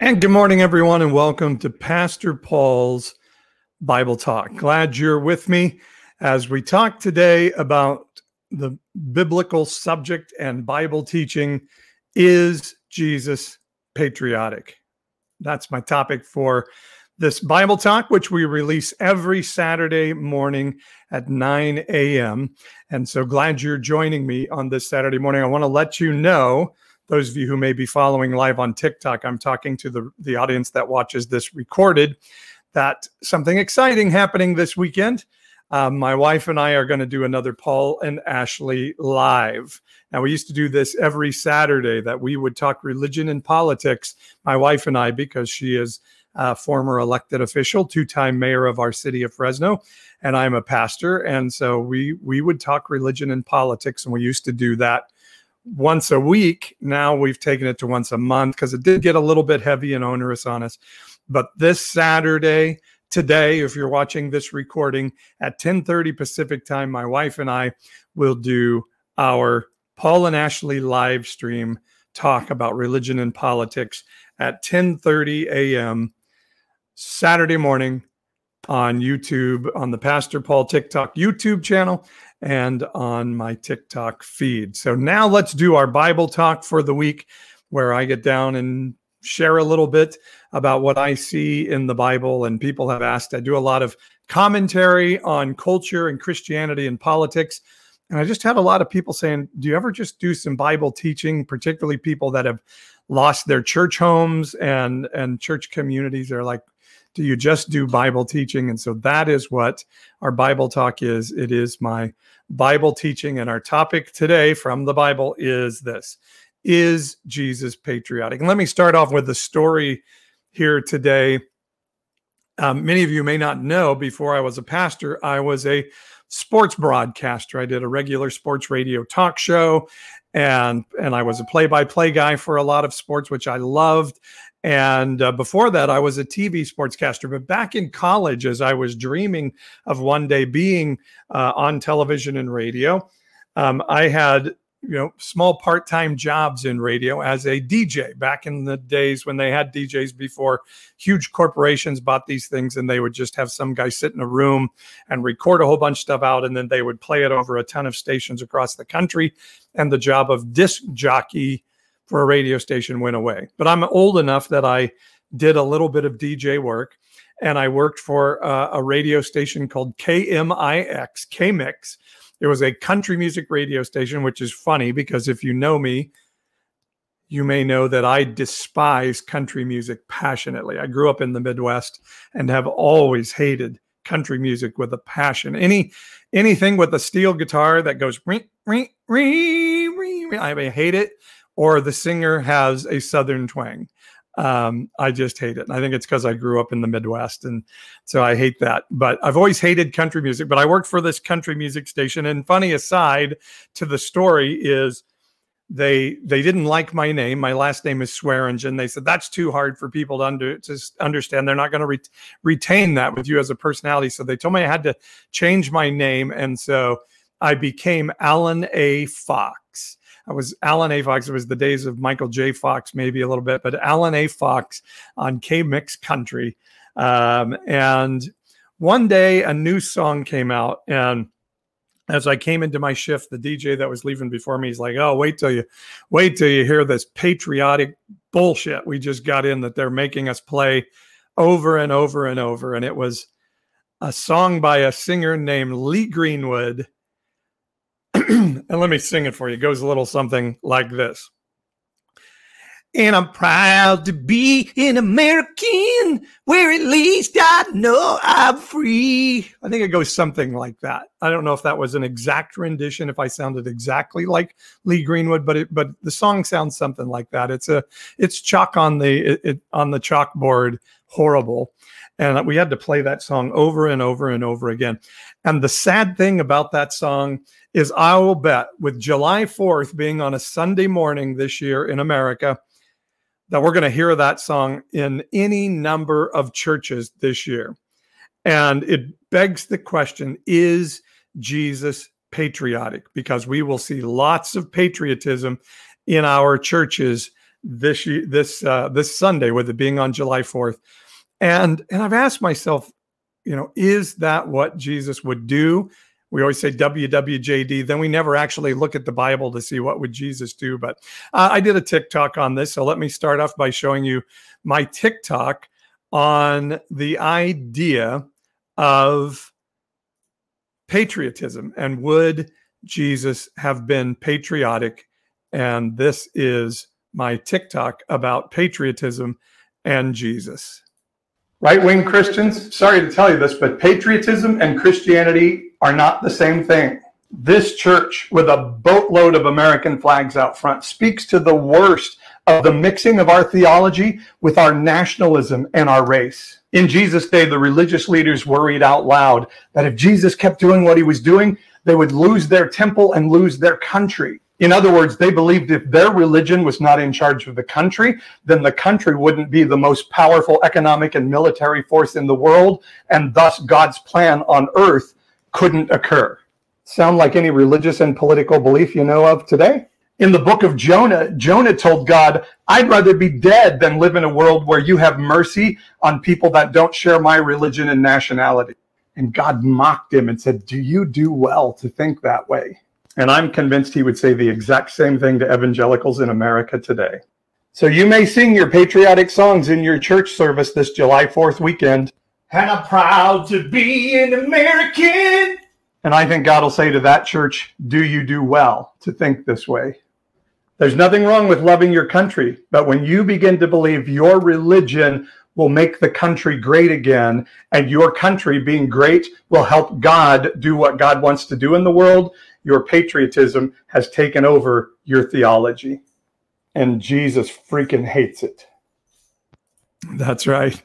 And good morning, everyone, and welcome to Pastor Paul's Bible Talk. Glad you're with me as we talk today about the biblical subject and Bible teaching Is Jesus patriotic? That's my topic for this Bible Talk, which we release every Saturday morning at 9 a.m. And so glad you're joining me on this Saturday morning. I want to let you know those of you who may be following live on TikTok, I'm talking to the, the audience that watches this recorded, that something exciting happening this weekend. Um, my wife and I are going to do another Paul and Ashley live. Now, we used to do this every Saturday that we would talk religion and politics, my wife and I, because she is a former elected official, two time mayor of our city of Fresno, and I'm a pastor. And so we, we would talk religion and politics, and we used to do that once a week. Now we've taken it to once a month because it did get a little bit heavy and onerous on us. But this Saturday, today, if you're watching this recording at 10:30 Pacific time, my wife and I will do our Paul and Ashley live stream talk about religion and politics at 10:30 a.m. Saturday morning on YouTube on the Pastor Paul TikTok YouTube channel and on my TikTok feed. So now let's do our Bible talk for the week, where I get down and share a little bit about what I see in the Bible. And people have asked, I do a lot of commentary on culture and Christianity and politics. And I just had a lot of people saying, Do you ever just do some Bible teaching, particularly people that have lost their church homes and and church communities? They're like, do you just do Bible teaching? And so that is what our Bible talk is. It is my Bible teaching. And our topic today from the Bible is this Is Jesus patriotic? And let me start off with the story here today. Um, many of you may not know before I was a pastor, I was a sports broadcaster. I did a regular sports radio talk show and and I was a play-by-play guy for a lot of sports which I loved and uh, before that, I was a TV sportscaster. But back in college, as I was dreaming of one day being uh, on television and radio, um, I had you know small part-time jobs in radio as a DJ back in the days when they had DJs before huge corporations bought these things and they would just have some guy sit in a room and record a whole bunch of stuff out and then they would play it over a ton of stations across the country and the job of disc jockey for a radio station went away. But I'm old enough that I did a little bit of DJ work and I worked for uh, a radio station called KMIX, KMix. It was a country music radio station, which is funny because if you know me, you may know that I despise country music passionately. I grew up in the Midwest and have always hated country music with a passion. Any anything with a steel guitar that goes ring, ring, ring, ring, I hate it or the singer has a southern twang. Um, I just hate it. And I think it's because I grew up in the Midwest. And so I hate that. But I've always hated country music. But I worked for this country music station. And funny aside to the story is they they didn't like my name. My last name is Swearingen. They said that's too hard for people to, under, to understand. They're not going to re- retain that with you as a personality. So they told me I had to change my name. And so I became Alan A. Fox. I was Alan A. Fox. It was the days of Michael J. Fox, maybe a little bit, but Alan A. Fox on K Mix Country. Um, and one day a new song came out, and as I came into my shift, the DJ that was leaving before me, he's like, "Oh, wait till you, wait till you hear this patriotic bullshit we just got in that they're making us play over and over and over." And it was a song by a singer named Lee Greenwood and let me sing it for you. It goes a little something like this. And I'm proud to be an American where at least I know I'm free. I think it goes something like that. I don't know if that was an exact rendition, if I sounded exactly like Lee Greenwood, but it, but the song sounds something like that. It's a it's chalk on the it, it, on the chalkboard, horrible. And we had to play that song over and over and over again. And the sad thing about that song is I will bet with July 4th being on a Sunday morning this year in America, that we're going to hear that song in any number of churches this year. And it begs the question is Jesus patriotic? Because we will see lots of patriotism in our churches this this uh, this Sunday, with it being on July 4th. And and I've asked myself, you know, is that what Jesus would do? We always say WWJD, then we never actually look at the Bible to see what would Jesus do. But uh, I did a TikTok on this, so let me start off by showing you my TikTok on the idea of patriotism and would Jesus have been patriotic? And this is my TikTok about patriotism and Jesus. Right wing Christians, sorry to tell you this, but patriotism and Christianity are not the same thing. This church, with a boatload of American flags out front, speaks to the worst of the mixing of our theology with our nationalism and our race. In Jesus' day, the religious leaders worried out loud that if Jesus kept doing what he was doing, they would lose their temple and lose their country. In other words, they believed if their religion was not in charge of the country, then the country wouldn't be the most powerful economic and military force in the world, and thus God's plan on earth couldn't occur. Sound like any religious and political belief you know of today? In the book of Jonah, Jonah told God, I'd rather be dead than live in a world where you have mercy on people that don't share my religion and nationality. And God mocked him and said, Do you do well to think that way? And I'm convinced he would say the exact same thing to evangelicals in America today. So you may sing your patriotic songs in your church service this July 4th weekend. And I'm proud to be an American. And I think God will say to that church, Do you do well to think this way? There's nothing wrong with loving your country, but when you begin to believe your religion will make the country great again, and your country being great will help God do what God wants to do in the world, your patriotism has taken over your theology. And Jesus freaking hates it. That's right.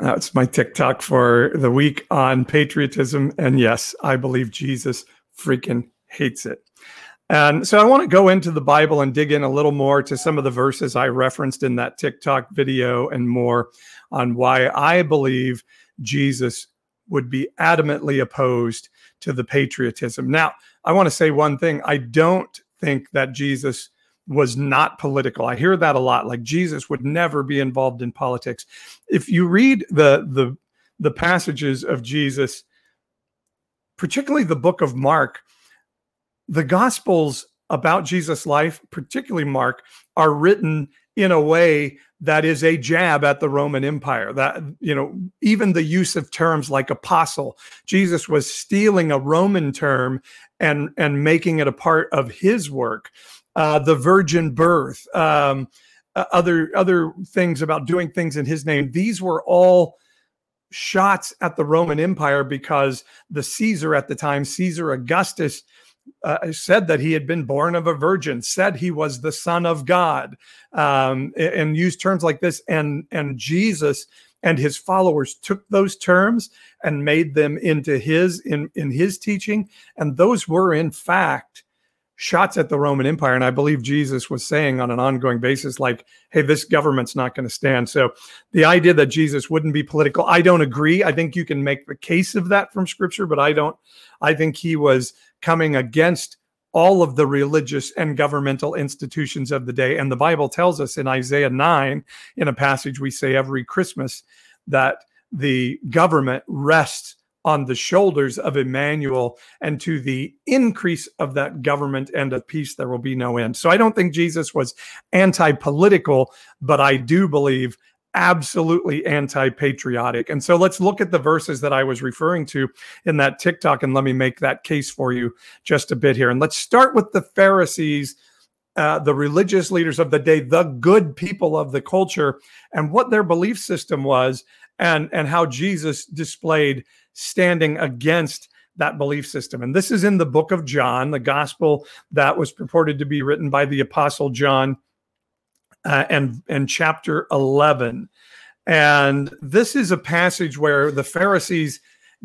That's my TikTok for the week on patriotism. And yes, I believe Jesus freaking hates it. And so I want to go into the Bible and dig in a little more to some of the verses I referenced in that TikTok video and more on why I believe Jesus would be adamantly opposed to the patriotism. Now, I want to say one thing. I don't think that Jesus was not political. I hear that a lot. Like Jesus would never be involved in politics. If you read the the the passages of Jesus, particularly the book of Mark, the gospels about Jesus' life, particularly Mark, are written in a way that is a jab at the Roman Empire. That, you know, even the use of terms like apostle, Jesus was stealing a Roman term and and making it a part of his work. Uh, the virgin birth, um, uh, other other things about doing things in his name. These were all shots at the Roman Empire because the Caesar at the time, Caesar Augustus, uh, said that he had been born of a virgin, said he was the son of God, um, and used terms like this. And and Jesus and his followers took those terms and made them into his in in his teaching, and those were in fact shots at the Roman Empire. And I believe Jesus was saying on an ongoing basis, like, hey, this government's not going to stand. So the idea that Jesus wouldn't be political, I don't agree. I think you can make the case of that from scripture, but I don't. I think he was coming against all of the religious and governmental institutions of the day. And the Bible tells us in Isaiah 9, in a passage we say every Christmas, that the government rests on the shoulders of Emmanuel, and to the increase of that government and of peace, there will be no end. So I don't think Jesus was anti political, but I do believe absolutely anti patriotic. And so let's look at the verses that I was referring to in that TikTok and let me make that case for you just a bit here. And let's start with the Pharisees. Uh, the religious leaders of the day, the good people of the culture, and what their belief system was, and and how Jesus displayed standing against that belief system. And this is in the book of John, the gospel that was purported to be written by the apostle John uh, and and chapter 11 and this is a passage where the pharisees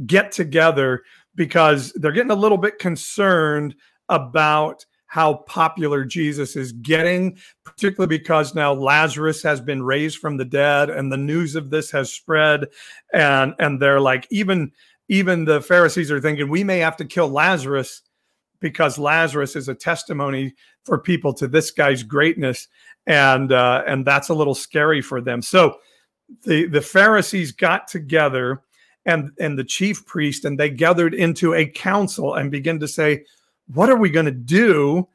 get together because they're getting a little bit concerned about how popular Jesus is getting, particularly because now Lazarus has been raised from the dead and the news of this has spread. And, and they're like, even, even the Pharisees are thinking we may have to kill Lazarus because Lazarus is a testimony for people to this guy's greatness and uh, and that's a little scary for them. So the the Pharisees got together and and the chief priest and they gathered into a council and began to say, "What are we going to do?"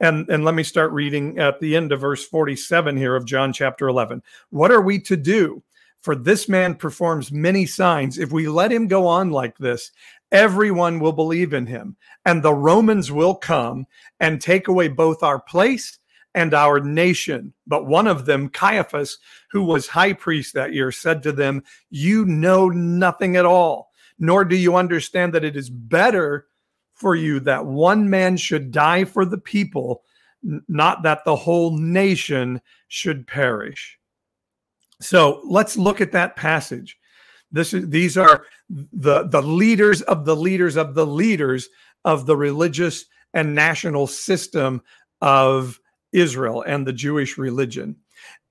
And and let me start reading at the end of verse 47 here of John chapter 11. What are we to do? For this man performs many signs. If we let him go on like this, everyone will believe in him, and the Romans will come and take away both our place and our nation. But one of them, Caiaphas, who was high priest that year, said to them, You know nothing at all, nor do you understand that it is better for you that one man should die for the people, not that the whole nation should perish. So let's look at that passage. This is these are the the leaders of the leaders of the leaders of the religious and national system of Israel and the Jewish religion.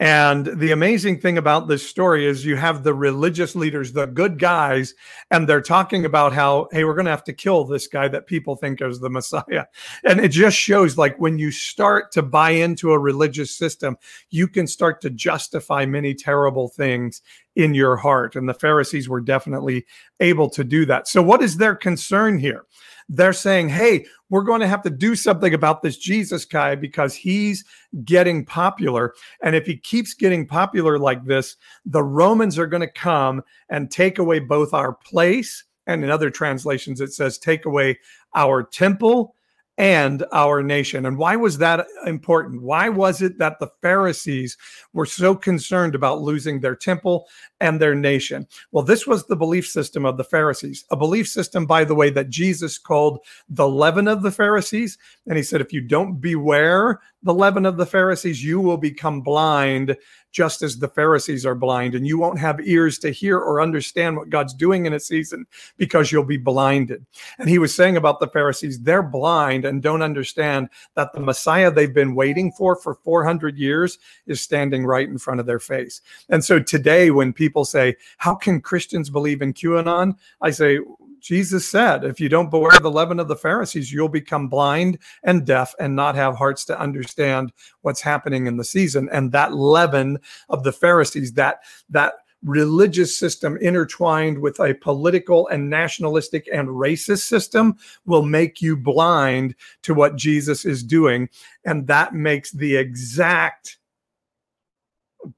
And the amazing thing about this story is you have the religious leaders, the good guys, and they're talking about how, hey, we're going to have to kill this guy that people think is the Messiah. And it just shows like when you start to buy into a religious system, you can start to justify many terrible things in your heart. And the Pharisees were definitely able to do that. So, what is their concern here? They're saying, hey, we're going to have to do something about this Jesus guy because he's getting popular. And if he keeps getting popular like this, the Romans are going to come and take away both our place. And in other translations, it says, take away our temple and our nation. And why was that important? Why was it that the Pharisees were so concerned about losing their temple and their nation? Well, this was the belief system of the Pharisees, a belief system, by the way, that Jesus called the leaven of the Pharisees. And he said, if you don't beware the leaven of the Pharisees, you will become blind just as the Pharisees are blind, and you won't have ears to hear or understand what God's doing in a season because you'll be blinded. And he was saying about the Pharisees, they're blind and don't understand that the Messiah they've been waiting for for 400 years is standing right in front of their face. And so today, when people say, How can Christians believe in QAnon? I say, Jesus said, if you don't beware the leaven of the Pharisees, you'll become blind and deaf and not have hearts to understand what's happening in the season. And that leaven of the Pharisees, that that religious system intertwined with a political and nationalistic and racist system will make you blind to what Jesus is doing. And that makes the exact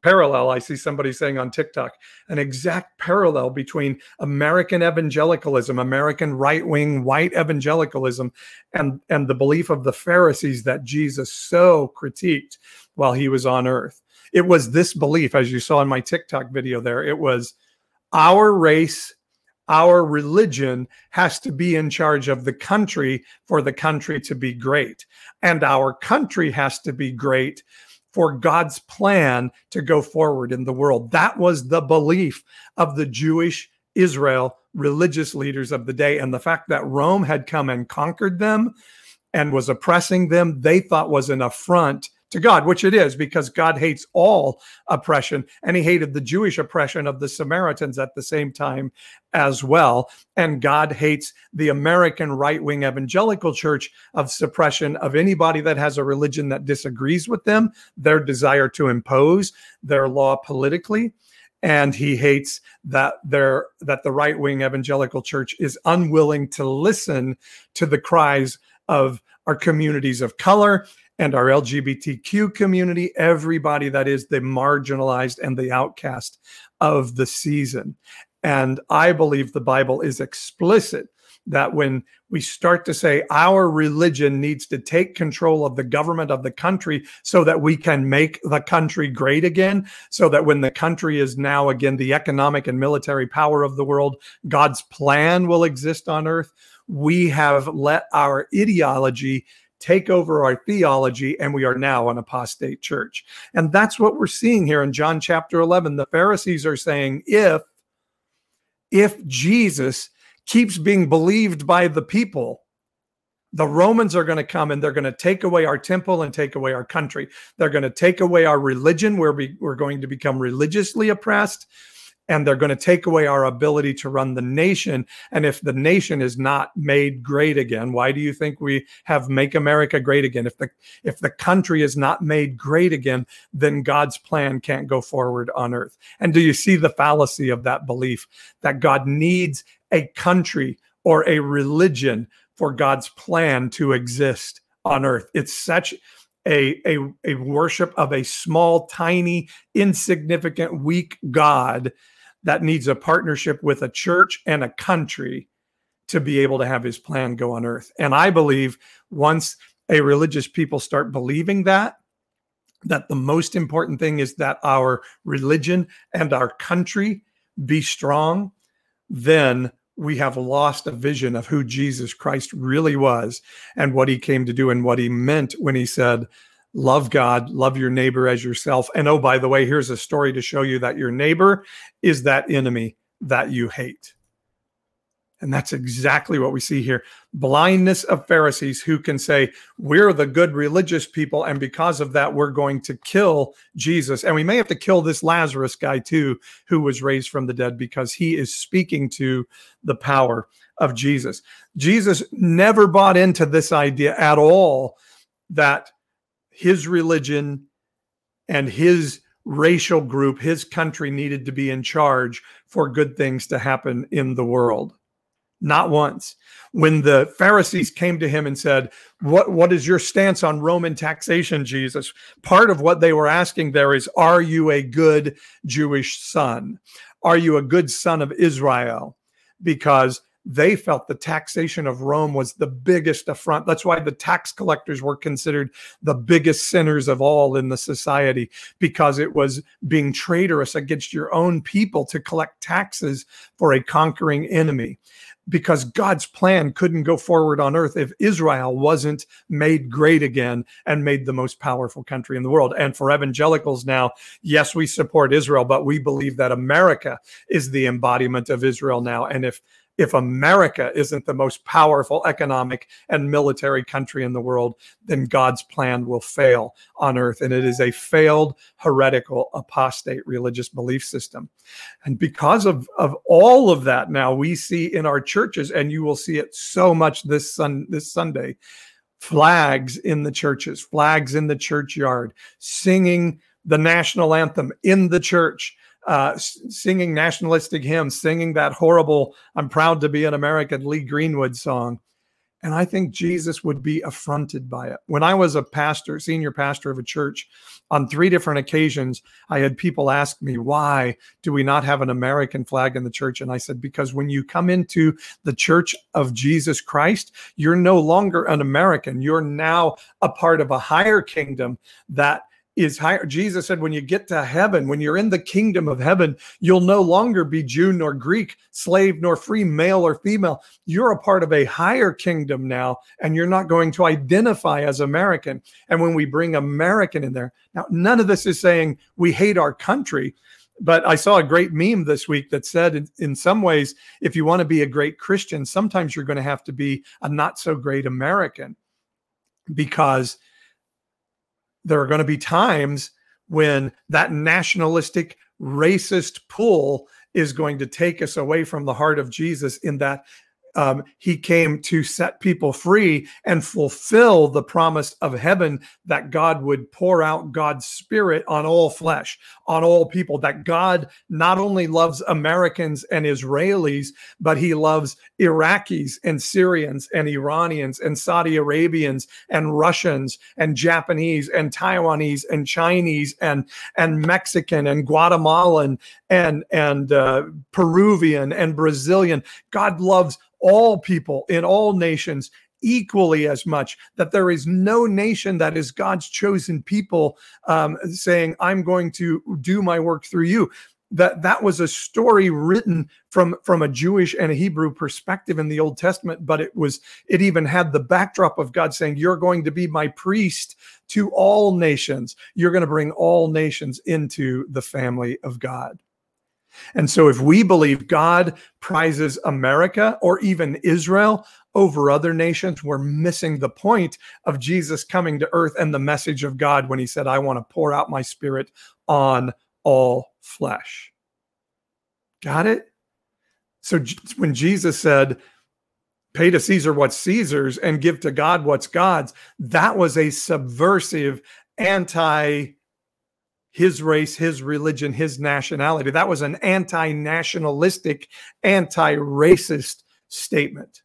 parallel I see somebody saying on TikTok, an exact parallel between American evangelicalism, American right-wing white evangelicalism, and, and the belief of the Pharisees that Jesus so critiqued while he was on earth. It was this belief, as you saw in my TikTok video there, it was our race, our religion has to be in charge of the country for the country to be great. And our country has to be great for God's plan to go forward in the world. That was the belief of the Jewish Israel religious leaders of the day. And the fact that Rome had come and conquered them and was oppressing them, they thought was an affront to God, which it is because God hates all oppression and he hated the Jewish oppression of the Samaritans at the same time as well. And God hates the American right wing evangelical church of suppression of anybody that has a religion that disagrees with them, their desire to impose their law politically and he hates that there that the right wing evangelical church is unwilling to listen to the cries of our communities of color and our LGBTQ community, everybody that is the marginalized and the outcast of the season. And I believe the Bible is explicit that when we start to say our religion needs to take control of the government of the country so that we can make the country great again, so that when the country is now again the economic and military power of the world, God's plan will exist on earth. We have let our ideology take over our theology, and we are now an apostate church. And that's what we're seeing here in John chapter 11. The Pharisees are saying, if if Jesus keeps being believed by the people, the Romans are going to come and they're going to take away our temple and take away our country. They're going to take away our religion where we, we're going to become religiously oppressed and they're going to take away our ability to run the nation. And if the nation is not made great again, why do you think we have Make America Great Again? If the if the country is not made great again, then God's plan can't go forward on earth. And do you see the fallacy of that belief that God needs a country or a religion for God's plan to exist on earth? It's such a, a, a worship of a small, tiny, insignificant, weak God that needs a partnership with a church and a country to be able to have his plan go on earth. And I believe once a religious people start believing that, that the most important thing is that our religion and our country be strong, then we have lost a vision of who Jesus Christ really was and what he came to do and what he meant when he said, Love God, love your neighbor as yourself. And oh, by the way, here's a story to show you that your neighbor is that enemy that you hate. And that's exactly what we see here blindness of Pharisees who can say, We're the good religious people. And because of that, we're going to kill Jesus. And we may have to kill this Lazarus guy too, who was raised from the dead, because he is speaking to the power of Jesus. Jesus never bought into this idea at all that his religion and his racial group, his country needed to be in charge for good things to happen in the world. Not once. When the Pharisees came to him and said, what, what is your stance on Roman taxation, Jesus? Part of what they were asking there is, Are you a good Jewish son? Are you a good son of Israel? Because they felt the taxation of Rome was the biggest affront. That's why the tax collectors were considered the biggest sinners of all in the society, because it was being traitorous against your own people to collect taxes for a conquering enemy because God's plan couldn't go forward on earth if Israel wasn't made great again and made the most powerful country in the world. And for evangelicals now, yes, we support Israel, but we believe that America is the embodiment of Israel now. And if if America isn't the most powerful economic and military country in the world, then God's plan will fail on earth. And it is a failed, heretical, apostate religious belief system. And because of, of all of that, now we see in our churches, and you will see it so much this sun this Sunday, flags in the churches, flags in the churchyard, singing the national anthem in the church uh, singing nationalistic hymns, singing that horrible "I'm proud to be an American" Lee Greenwood song. And I think Jesus would be affronted by it. When I was a pastor, senior pastor of a church, on three different occasions, I had people ask me, why do we not have an American flag in the church? And I said, because when you come into the church of Jesus Christ, you're no longer an American. You're now a part of a higher kingdom that is higher. Jesus said, when you get to heaven, when you're in the kingdom of heaven, you'll no longer be Jew nor Greek, slave nor free, male or female. You're a part of a higher kingdom now, and you're not going to identify as American. And when we bring American in there, now, none of this is saying we hate our country. But I saw a great meme this week that said, in, in some ways, if you want to be a great Christian, sometimes you're going to have to be a not so great American because there are going to be times when that nationalistic, racist pull is going to take us away from the heart of Jesus in that um, he came to set people free and fulfill the promise of heaven that God would pour out God's spirit on all flesh, on all people. That God not only loves Americans and Israelis, but he loves Iraqis and Syrians and Iranians and Saudi Arabians and Russians and Japanese and Taiwanese and Chinese and and Mexican and Guatemalan and and uh, Peruvian and Brazilian. God loves all people in all nations equally as much that there is no nation that is god's chosen people um, saying i'm going to do my work through you. That that was a story written from from a jewish and a hebrew perspective in the old testament but it was it even had the backdrop of god saying you're going to be my priest to all nations. You're going to bring all nations into the family of god and so, if we believe God prizes America or even Israel over other nations, we're missing the point of Jesus coming to earth and the message of God when he said, I want to pour out my spirit on all flesh. Got it? So when Jesus said, pay to Caesar what's Caesar's and give to God what's God's, that was a subversive, anti his race, his religion, his nationality. That was an anti nationalistic, anti racist statement.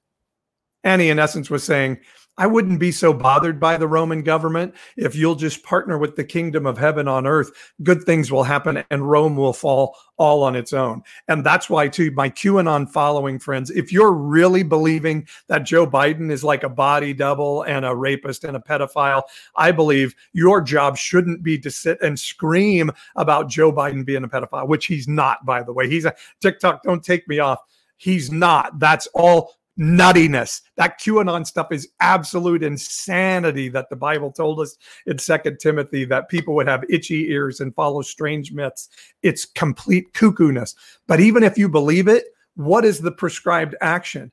And he, in essence, was saying, I wouldn't be so bothered by the Roman government if you'll just partner with the kingdom of heaven on earth. Good things will happen and Rome will fall all on its own. And that's why, too, my QAnon following friends, if you're really believing that Joe Biden is like a body double and a rapist and a pedophile, I believe your job shouldn't be to sit and scream about Joe Biden being a pedophile, which he's not, by the way. He's a TikTok, don't take me off. He's not. That's all nuttiness. That QAnon stuff is absolute insanity that the Bible told us in Second Timothy that people would have itchy ears and follow strange myths. It's complete cuckoo-ness. But even if you believe it, what is the prescribed action?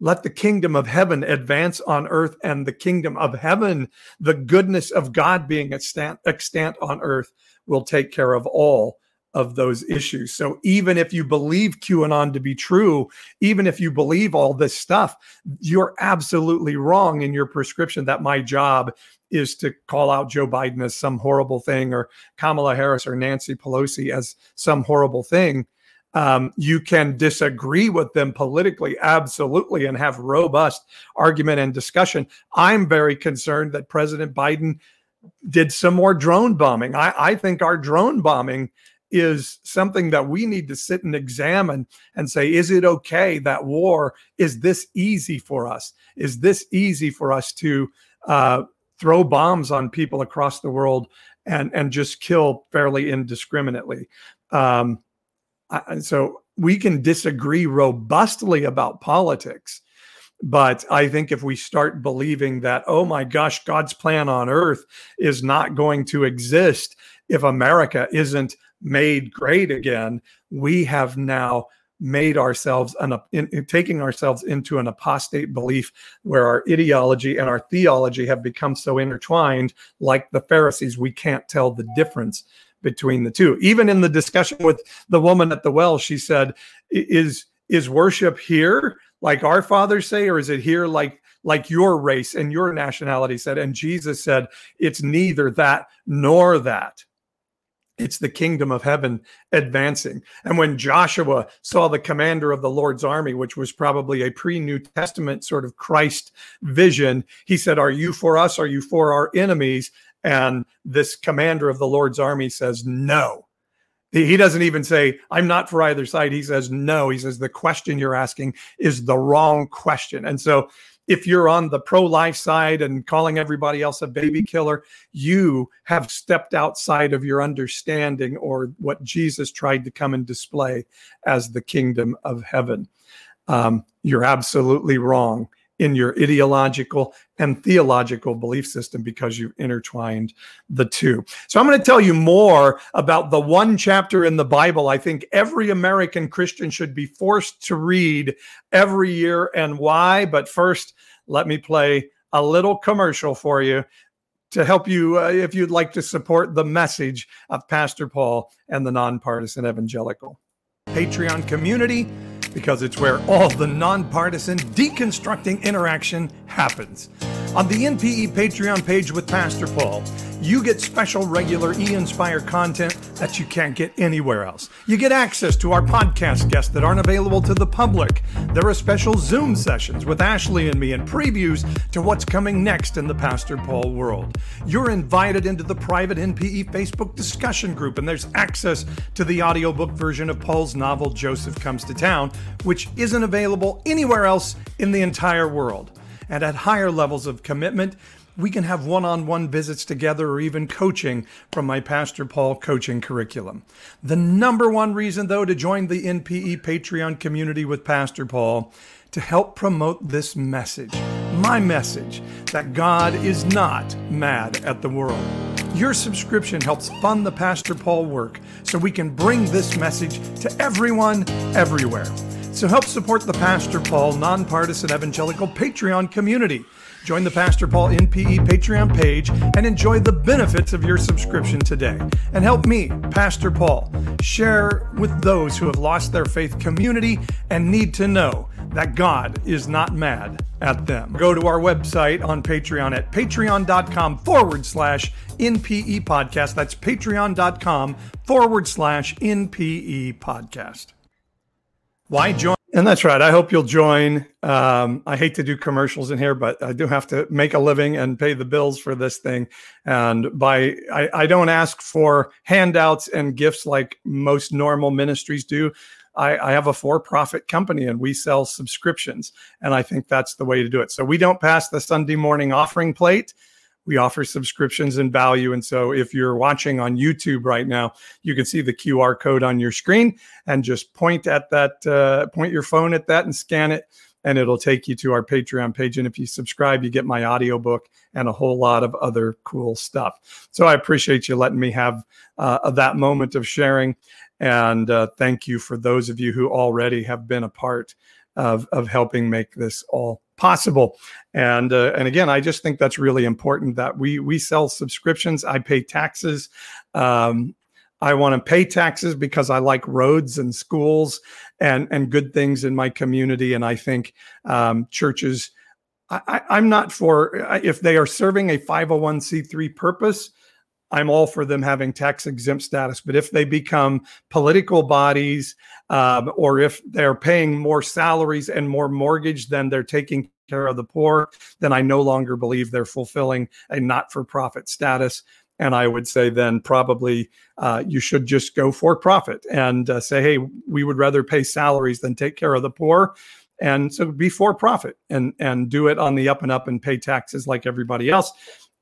Let the kingdom of heaven advance on earth and the kingdom of heaven, the goodness of God being extant, extant on earth, will take care of all of those issues. So even if you believe QAnon to be true, even if you believe all this stuff, you're absolutely wrong in your prescription that my job is to call out Joe Biden as some horrible thing or Kamala Harris or Nancy Pelosi as some horrible thing. Um, you can disagree with them politically, absolutely, and have robust argument and discussion. I'm very concerned that President Biden did some more drone bombing. I, I think our drone bombing is something that we need to sit and examine and say, is it okay that war is this easy for us? Is this easy for us to uh, throw bombs on people across the world and and just kill fairly indiscriminately? Um, I, so we can disagree robustly about politics. But I think if we start believing that, oh my gosh, God's plan on earth is not going to exist if America isn't made great again, we have now made ourselves an in, in, taking ourselves into an apostate belief where our ideology and our theology have become so intertwined like the pharisees we can't tell the difference between the two. Even in the discussion with the woman at the well she said is is worship here like our fathers say or is it here like like your race and your nationality said? And jesus said it's neither that nor that it's the kingdom of heaven advancing. And when Joshua saw the commander of the Lord's army, which was probably a pre New Testament sort of Christ vision, he said, Are you for us? Are you for our enemies? And this commander of the Lord's army says, No. He doesn't even say, I'm not for either side. He says, No. He says, The question you're asking is the wrong question. And so if you're on the pro life side and calling everybody else a baby killer, you have stepped outside of your understanding or what Jesus tried to come and display as the kingdom of heaven. Um, you're absolutely wrong in your ideological and theological belief system because you've intertwined the two. So I'm going to tell you more about the one chapter in the Bible I think every American Christian should be forced to read every year and why. But first, let me play a little commercial for you to help you uh, if you'd like to support the message of Pastor Paul and the nonpartisan evangelical. Patreon community because it's where all the nonpartisan deconstructing interaction happens. On the NPE Patreon page with Pastor Paul, you get special regular e Inspire content that you can't get anywhere else. You get access to our podcast guests that aren't available to the public. There are special Zoom sessions with Ashley and me and previews to what's coming next in the Pastor Paul world. You're invited into the private NPE Facebook discussion group, and there's access to the audiobook version of Paul's novel Joseph Comes to Town, which isn't available anywhere else in the entire world. And at higher levels of commitment, we can have one on one visits together or even coaching from my Pastor Paul coaching curriculum. The number one reason, though, to join the NPE Patreon community with Pastor Paul to help promote this message, my message that God is not mad at the world. Your subscription helps fund the Pastor Paul work so we can bring this message to everyone, everywhere. So help support the Pastor Paul nonpartisan evangelical Patreon community. Join the Pastor Paul NPE Patreon page and enjoy the benefits of your subscription today. And help me, Pastor Paul, share with those who have lost their faith community and need to know that God is not mad at them. Go to our website on Patreon at patreon.com forward slash NPE podcast. That's patreon.com forward slash NPE podcast. Why join? And that's right. I hope you'll join. Um, I hate to do commercials in here, but I do have to make a living and pay the bills for this thing. And by I, I don't ask for handouts and gifts like most normal ministries do. I, I have a for-profit company and we sell subscriptions, and I think that's the way to do it. So we don't pass the Sunday morning offering plate we offer subscriptions and value. And so if you're watching on YouTube right now, you can see the QR code on your screen and just point at that, uh, point your phone at that and scan it. And it'll take you to our Patreon page. And if you subscribe, you get my audiobook and a whole lot of other cool stuff. So I appreciate you letting me have uh, that moment of sharing. And uh, thank you for those of you who already have been a part of, of helping make this all possible. And uh, and again, I just think that's really important that we we sell subscriptions. I pay taxes. Um, I want to pay taxes because I like roads and schools and and good things in my community. And I think um, churches. I, I'm not for if they are serving a 501c3 purpose. I'm all for them having tax exempt status. But if they become political bodies, um, or if they're paying more salaries and more mortgage than they're taking care of the poor, then I no longer believe they're fulfilling a not for profit status. And I would say then probably uh, you should just go for profit and uh, say, hey, we would rather pay salaries than take care of the poor. And so be for profit and, and do it on the up and up and pay taxes like everybody else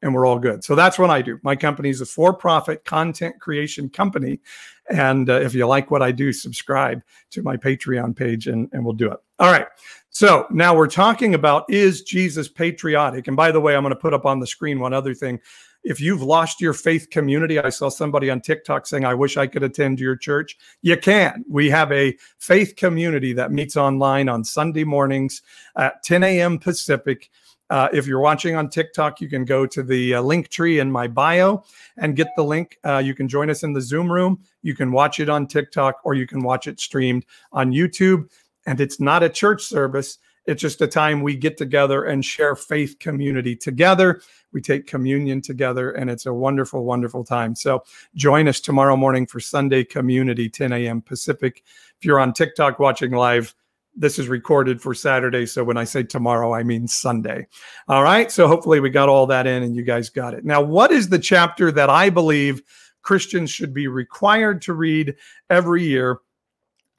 and we're all good. So that's what I do. My company is a for profit content creation company. And uh, if you like what I do, subscribe to my Patreon page and, and we'll do it. All right. So now we're talking about is Jesus patriotic? And by the way, I'm going to put up on the screen one other thing. If you've lost your faith community, I saw somebody on TikTok saying, I wish I could attend your church. You can. We have a faith community that meets online on Sunday mornings at 10 a.m. Pacific. Uh, if you're watching on TikTok, you can go to the uh, link tree in my bio and get the link. Uh, you can join us in the Zoom room. You can watch it on TikTok or you can watch it streamed on YouTube and it's not a church service. It's just a time we get together and share faith community together. We take communion together, and it's a wonderful, wonderful time. So join us tomorrow morning for Sunday Community, 10 a.m. Pacific. If you're on TikTok watching live, this is recorded for Saturday. So when I say tomorrow, I mean Sunday. All right. So hopefully we got all that in and you guys got it. Now, what is the chapter that I believe Christians should be required to read every year?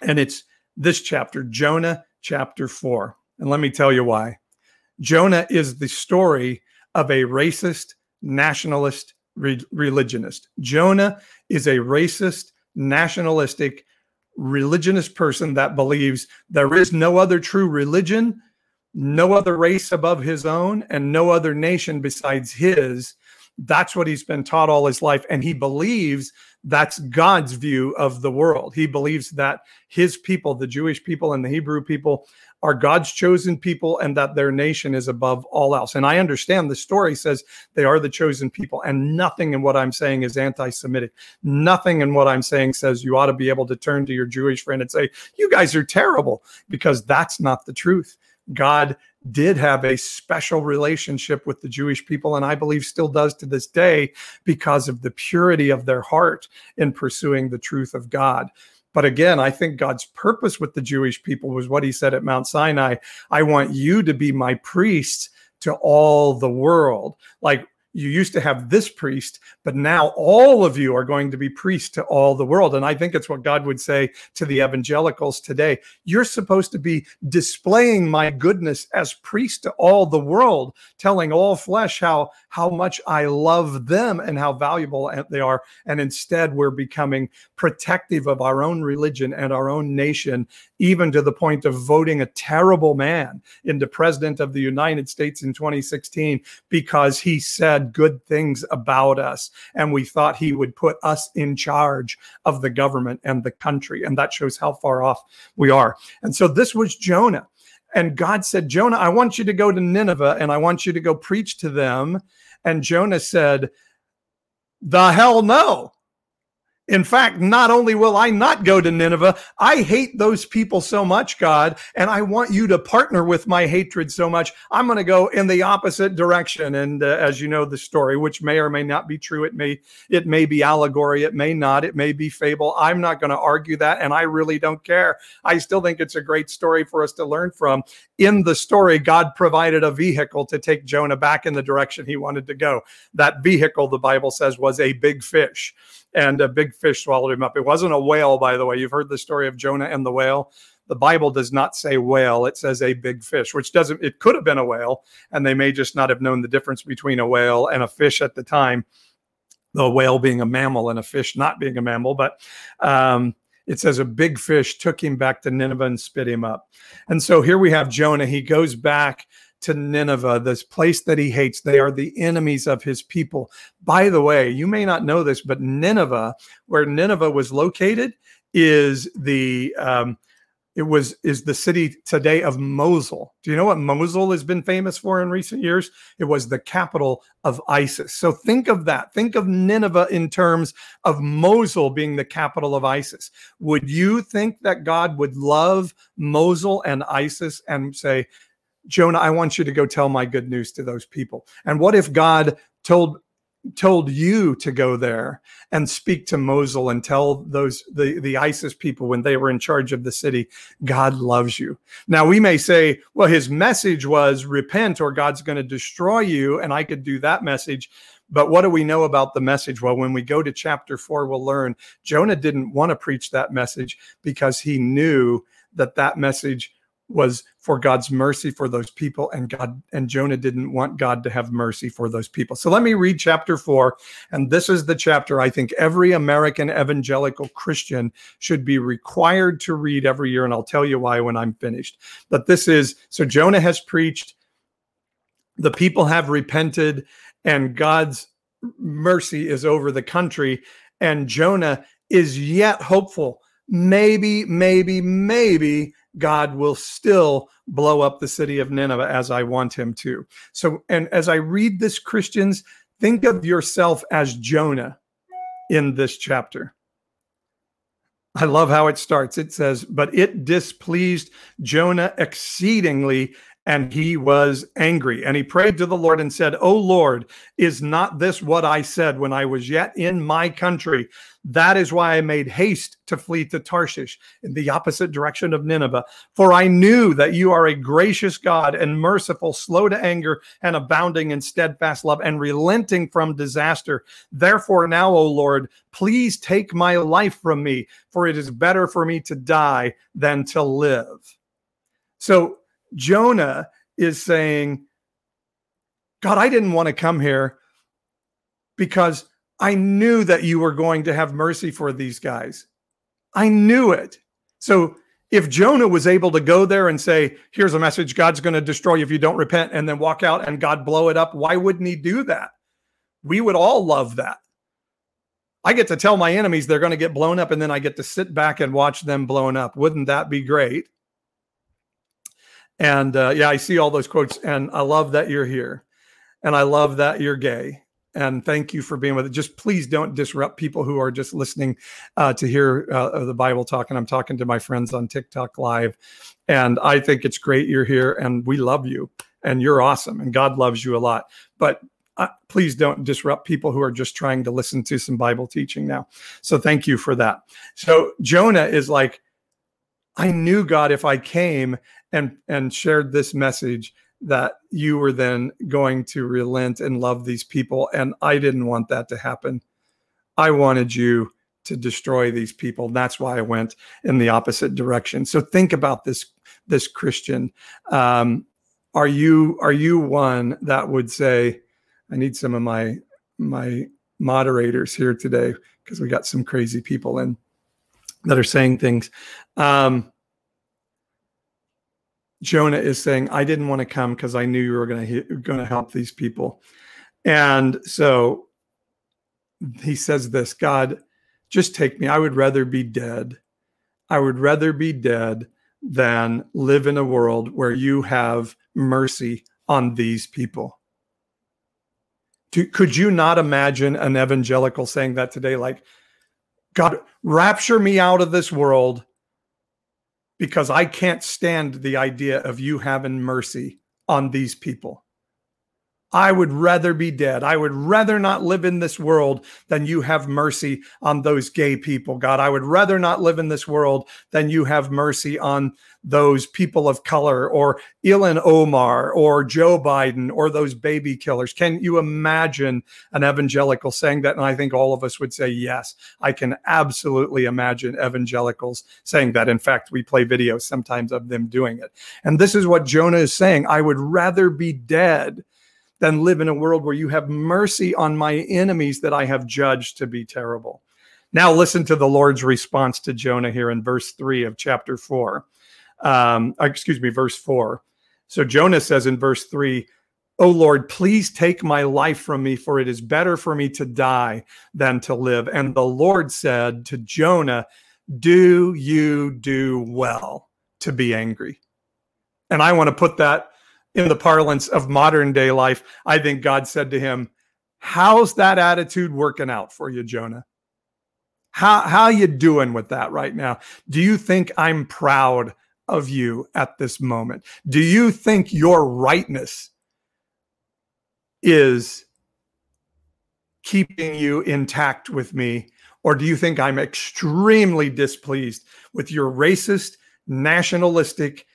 And it's this chapter, Jonah chapter 4. And let me tell you why. Jonah is the story of a racist, nationalist re- religionist. Jonah is a racist, nationalistic, religionist person that believes there is no other true religion, no other race above his own, and no other nation besides his. That's what he's been taught all his life. And he believes that's God's view of the world. He believes that his people, the Jewish people and the Hebrew people, are God's chosen people and that their nation is above all else. And I understand the story says they are the chosen people, and nothing in what I'm saying is anti Semitic. Nothing in what I'm saying says you ought to be able to turn to your Jewish friend and say, You guys are terrible, because that's not the truth. God did have a special relationship with the Jewish people, and I believe still does to this day because of the purity of their heart in pursuing the truth of God. But again, I think God's purpose with the Jewish people was what he said at Mount Sinai I want you to be my priests to all the world. Like you used to have this priest, but now all of you are going to be priests to all the world. And I think it's what God would say to the evangelicals today. You're supposed to be displaying my goodness as priest to all the world, telling all flesh how, how much I love them and how valuable they are. And instead, we're becoming protective of our own religion and our own nation, even to the point of voting a terrible man into president of the United States in 2016 because he said, good things about us. And we thought he would put us in charge of the government and the country. And that shows how far off we are. And so this was Jonah. And God said, Jonah, I want you to go to Nineveh and I want you to go preach to them. And Jonah said, The hell no. In fact, not only will I not go to Nineveh, I hate those people so much, God, and I want you to partner with my hatred so much. I'm going to go in the opposite direction. And uh, as you know, the story, which may or may not be true, it may it may be allegory, it may not, it may be fable. I'm not going to argue that, and I really don't care. I still think it's a great story for us to learn from. In the story, God provided a vehicle to take Jonah back in the direction he wanted to go. That vehicle, the Bible says, was a big fish and a big fish swallowed him up. It wasn't a whale, by the way. You've heard the story of Jonah and the whale. The Bible does not say whale, it says a big fish, which doesn't, it could have been a whale, and they may just not have known the difference between a whale and a fish at the time, the whale being a mammal and a fish not being a mammal. But um, it says a big fish took him back to Nineveh and spit him up. And so here we have Jonah. He goes back to Nineveh, this place that he hates. They are the enemies of his people. By the way, you may not know this, but Nineveh, where Nineveh was located, is the um, it was is the city today of Mosul. Do you know what Mosul has been famous for in recent years? It was the capital of ISIS. So think of that. Think of Nineveh in terms of Mosul being the capital of ISIS. Would you think that God would love Mosul and ISIS and say, Jonah, I want you to go tell my good news to those people. And what if God told told you to go there and speak to Mosul and tell those the the ISIS people when they were in charge of the city, God loves you. Now we may say, well, his message was repent or God's going to destroy you, and I could do that message. But what do we know about the message? Well, when we go to chapter four, we'll learn Jonah didn't want to preach that message because he knew that that message was for God's mercy for those people and God and Jonah didn't want God to have mercy for those people. So let me read chapter 4 and this is the chapter I think every American evangelical Christian should be required to read every year and I'll tell you why when I'm finished. But this is so Jonah has preached the people have repented and God's mercy is over the country and Jonah is yet hopeful maybe maybe maybe God will still blow up the city of Nineveh as I want him to. So, and as I read this, Christians, think of yourself as Jonah in this chapter. I love how it starts. It says, But it displeased Jonah exceedingly, and he was angry. And he prayed to the Lord and said, O Lord, is not this what I said when I was yet in my country? That is why I made haste to flee to Tarshish in the opposite direction of Nineveh. For I knew that you are a gracious God and merciful, slow to anger, and abounding in steadfast love, and relenting from disaster. Therefore, now, O Lord, please take my life from me, for it is better for me to die than to live. So, Jonah is saying, God, I didn't want to come here because I knew that you were going to have mercy for these guys. I knew it. So if Jonah was able to go there and say, here's a message, God's going to destroy you if you don't repent, and then walk out and God blow it up, why wouldn't he do that? We would all love that. I get to tell my enemies they're going to get blown up, and then I get to sit back and watch them blown up. Wouldn't that be great? And uh, yeah, I see all those quotes, and I love that you're here, and I love that you're gay, and thank you for being with it. Just please don't disrupt people who are just listening uh, to hear uh, the Bible talk. And I'm talking to my friends on TikTok Live, and I think it's great you're here, and we love you, and you're awesome, and God loves you a lot. But uh, please don't disrupt people who are just trying to listen to some Bible teaching now. So thank you for that. So Jonah is like, I knew God if I came and and shared this message that you were then going to relent and love these people. And I didn't want that to happen. I wanted you to destroy these people. That's why I went in the opposite direction. So think about this, this Christian. Um, are you are you one that would say, I need some of my my moderators here today because we got some crazy people in that are saying things. Um, Jonah is saying, I didn't want to come because I knew you were going to going to help these people. And so he says this, God, just take me. I would rather be dead. I would rather be dead than live in a world where you have mercy on these people. could you not imagine an evangelical saying that today? Like, God, rapture me out of this world because I can't stand the idea of you having mercy on these people. I would rather be dead. I would rather not live in this world than you have mercy on those gay people, God. I would rather not live in this world than you have mercy on those people of color or Ilhan Omar or Joe Biden or those baby killers. Can you imagine an evangelical saying that? And I think all of us would say, yes, I can absolutely imagine evangelicals saying that. In fact, we play videos sometimes of them doing it. And this is what Jonah is saying I would rather be dead than live in a world where you have mercy on my enemies that I have judged to be terrible. Now, listen to the Lord's response to Jonah here in verse three of chapter four. Um, uh, excuse me, verse four. So Jonah says in verse three, O Lord, please take my life from me, for it is better for me to die than to live. And the Lord said to Jonah, Do you do well to be angry? And I want to put that in the parlance of modern day life, I think God said to him, How's that attitude working out for you, Jonah? How how you doing with that right now? Do you think I'm proud of you at this moment? Do you think your rightness is keeping you intact with me? Or do you think I'm extremely displeased with your racist, nationalistic,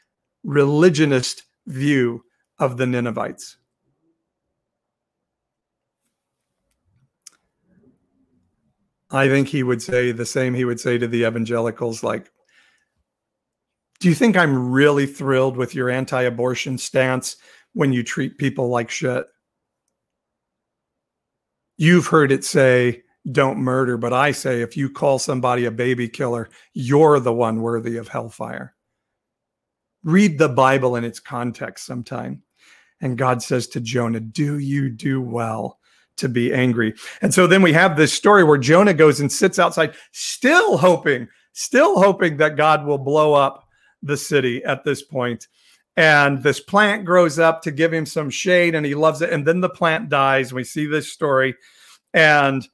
religionist view of the Ninevites. I think he would say the same he would say to the evangelicals like do you think I'm really thrilled with your anti-abortion stance when you treat people like shit? You've heard it say don't murder, but I say if you call somebody a baby killer, you're the one worthy of hellfire. Read the Bible in its context sometime. And God says to Jonah, Do you do well to be angry? And so then we have this story where Jonah goes and sits outside, still hoping, still hoping that God will blow up the city at this point. And this plant grows up to give him some shade and he loves it. And then the plant dies. We see this story. And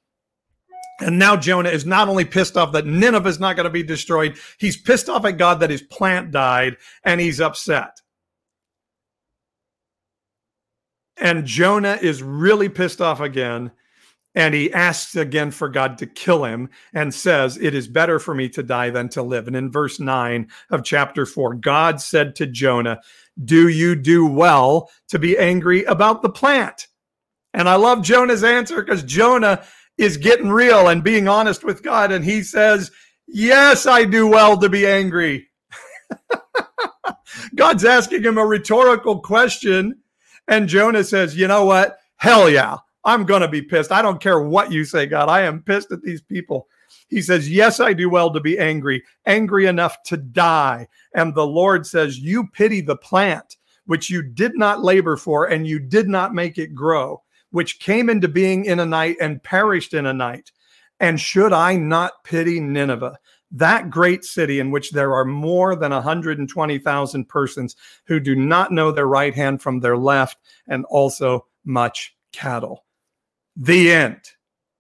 and now Jonah is not only pissed off that Nineveh is not going to be destroyed, he's pissed off at God that his plant died and he's upset. And Jonah is really pissed off again. And he asks again for God to kill him and says, It is better for me to die than to live. And in verse 9 of chapter 4, God said to Jonah, Do you do well to be angry about the plant? And I love Jonah's answer because Jonah is getting real and being honest with God. And he says, Yes, I do well to be angry. God's asking him a rhetorical question and Jonah says, You know what? Hell yeah. I'm going to be pissed. I don't care what you say, God. I am pissed at these people. He says, Yes, I do well to be angry, angry enough to die. And the Lord says, You pity the plant which you did not labor for and you did not make it grow, which came into being in a night and perished in a night. And should I not pity Nineveh, that great city in which there are more than 120,000 persons who do not know their right hand from their left, and also much cattle. The end.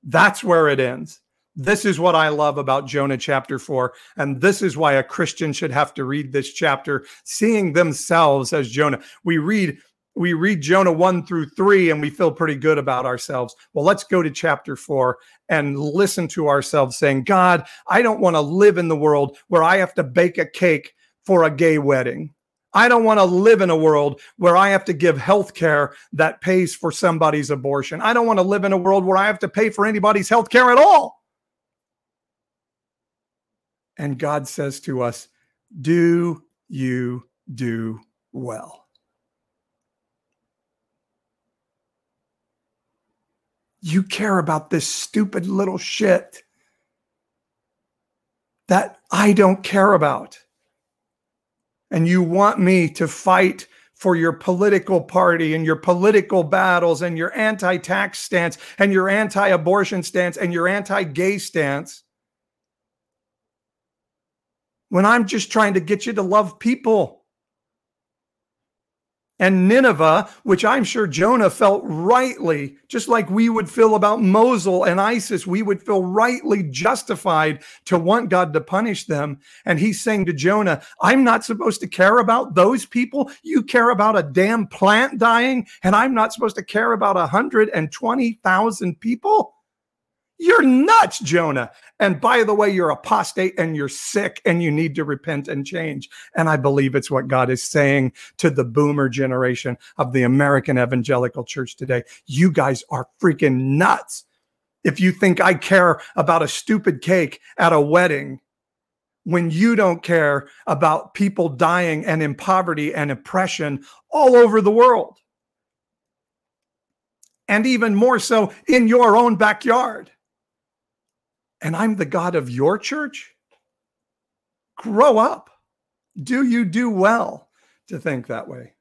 That's where it ends. This is what I love about Jonah chapter 4. And this is why a Christian should have to read this chapter, seeing themselves as Jonah. We read we read Jonah 1 through 3 and we feel pretty good about ourselves. Well, let's go to chapter 4 and listen to ourselves saying, God, I don't want to live in the world where I have to bake a cake for a gay wedding. I don't want to live in a world where I have to give health care that pays for somebody's abortion. I don't want to live in a world where I have to pay for anybody's health care at all. And God says to us, Do you do well? You care about this stupid little shit that I don't care about. And you want me to fight for your political party and your political battles and your anti tax stance and your anti abortion stance and your anti gay stance when I'm just trying to get you to love people and Nineveh, which I'm sure Jonah felt rightly, just like we would feel about Mosul and ISIS, we would feel rightly justified to want God to punish them. And he's saying to Jonah, I'm not supposed to care about those people. You care about a damn plant dying, and I'm not supposed to care about 120,000 people. You're nuts, Jonah. And by the way, you're apostate and you're sick and you need to repent and change. And I believe it's what God is saying to the boomer generation of the American evangelical church today. You guys are freaking nuts. If you think I care about a stupid cake at a wedding, when you don't care about people dying and in poverty and oppression all over the world. And even more so in your own backyard and I'm the God of your church? Grow up. Do you do well to think that way?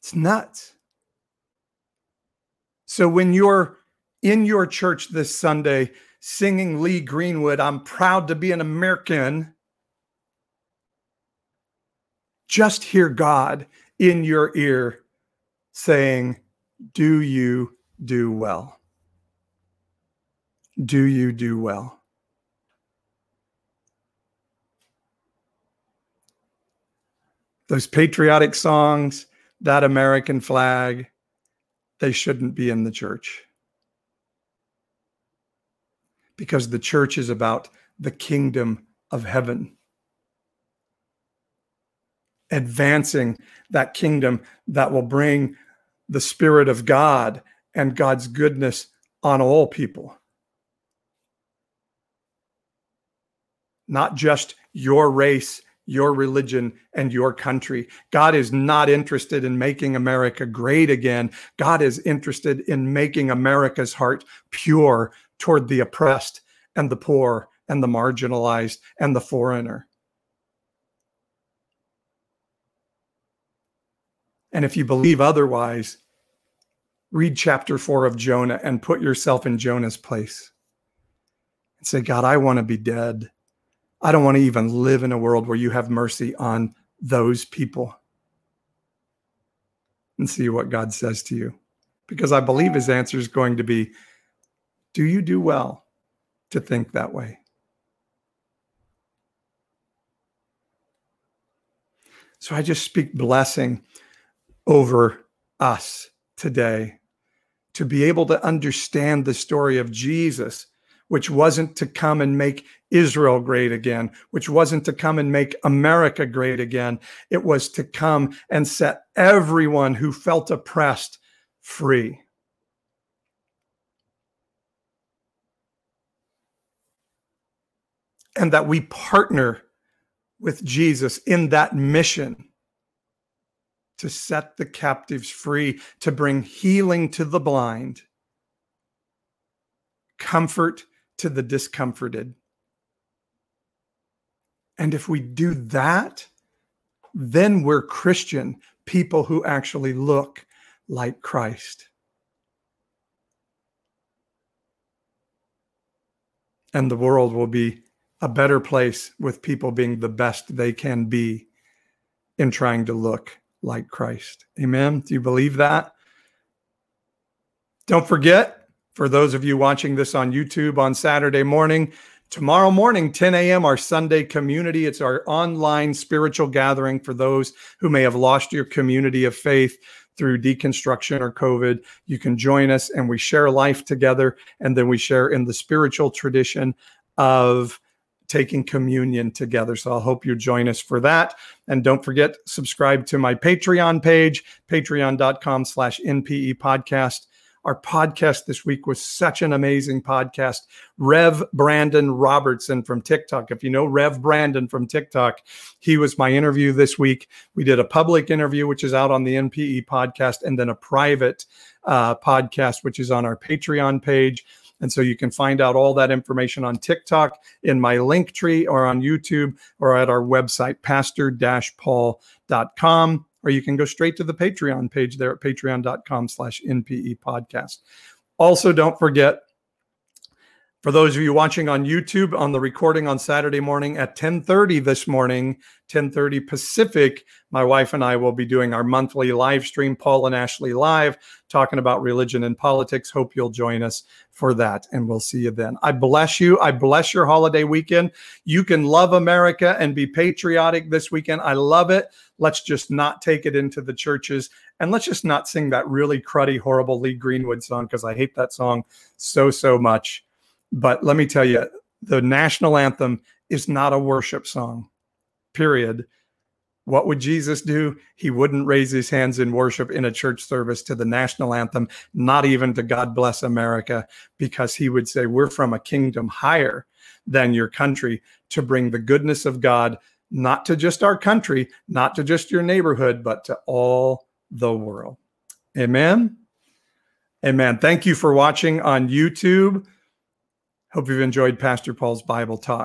It's nuts. So when you're in your church this Sunday singing Lee Greenwood, I'm proud to be an American, just hear God in your ear saying, Do you do well? Do you do well? Those patriotic songs, that American flag, they shouldn't be in the church. Because the church is about the kingdom of heaven. Advancing that kingdom that will bring the Spirit of God and God's goodness on all people. Not just your race, your religion, and your country. God is not interested in making America great again. God is interested in making America's heart pure toward the oppressed and the poor and the marginalized and the foreigner. And if you believe otherwise, read chapter four of Jonah and put yourself in Jonah's place and say, God, I want to be dead. I don't want to even live in a world where you have mercy on those people. And see what God says to you. Because I believe his answer is going to be Do you do well to think that way? So I just speak blessing over us today to be able to understand the story of Jesus, which wasn't to come and make Israel great again, which wasn't to come and make America great again. It was to come and set everyone who felt oppressed free. And that we partner with Jesus in that mission to set the captives free, to bring healing to the blind, comfort to the discomforted. And if we do that, then we're Christian people who actually look like Christ. And the world will be a better place with people being the best they can be in trying to look like Christ. Amen. Do you believe that? Don't forget, for those of you watching this on YouTube on Saturday morning, tomorrow morning, 10 a.m., our Sunday community. It's our online spiritual gathering for those who may have lost your community of faith through deconstruction or COVID. You can join us and we share life together. And then we share in the spiritual tradition of taking communion together. So I'll hope you join us for that. And don't forget, subscribe to my Patreon page, patreon.com slash NPE podcast. Our podcast this week was such an amazing podcast. Rev Brandan Robertson from TikTok. If you know Rev Brandan from TikTok, he was my interview this week. We did a public interview, which is out on the NPE podcast, and then a private uh, podcast, which is on our Patreon page. And so you can find out all that information on TikTok, in my link tree, or on YouTube, or at our website, pastor paul.com. Or you can go straight to the Patreon page there at patreon.com slash NPE podcast. Also, don't forget For those of you watching on YouTube on the recording on Saturday morning at 10:30 this morning, 10:30 Pacific, my wife and I will be doing our monthly live stream Paul and Ashley live talking about religion and politics. Hope you'll join us for that and we'll see you then. I bless you. I bless your holiday weekend. You can love America and be patriotic this weekend. I love it. Let's just not take it into the churches and let's just not sing that really cruddy horrible Lee Greenwood song because I hate that song so so much. But let me tell you, the national anthem is not a worship song, period. What would Jesus do? He wouldn't raise his hands in worship in a church service to the national anthem, not even to God Bless America, because he would say, We're from a kingdom higher than your country to bring the goodness of God, not to just our country, not to just your neighborhood, but to all the world. Amen. Amen. Thank you for watching on YouTube. Hope you've enjoyed Pastor Paul's Bible Talk.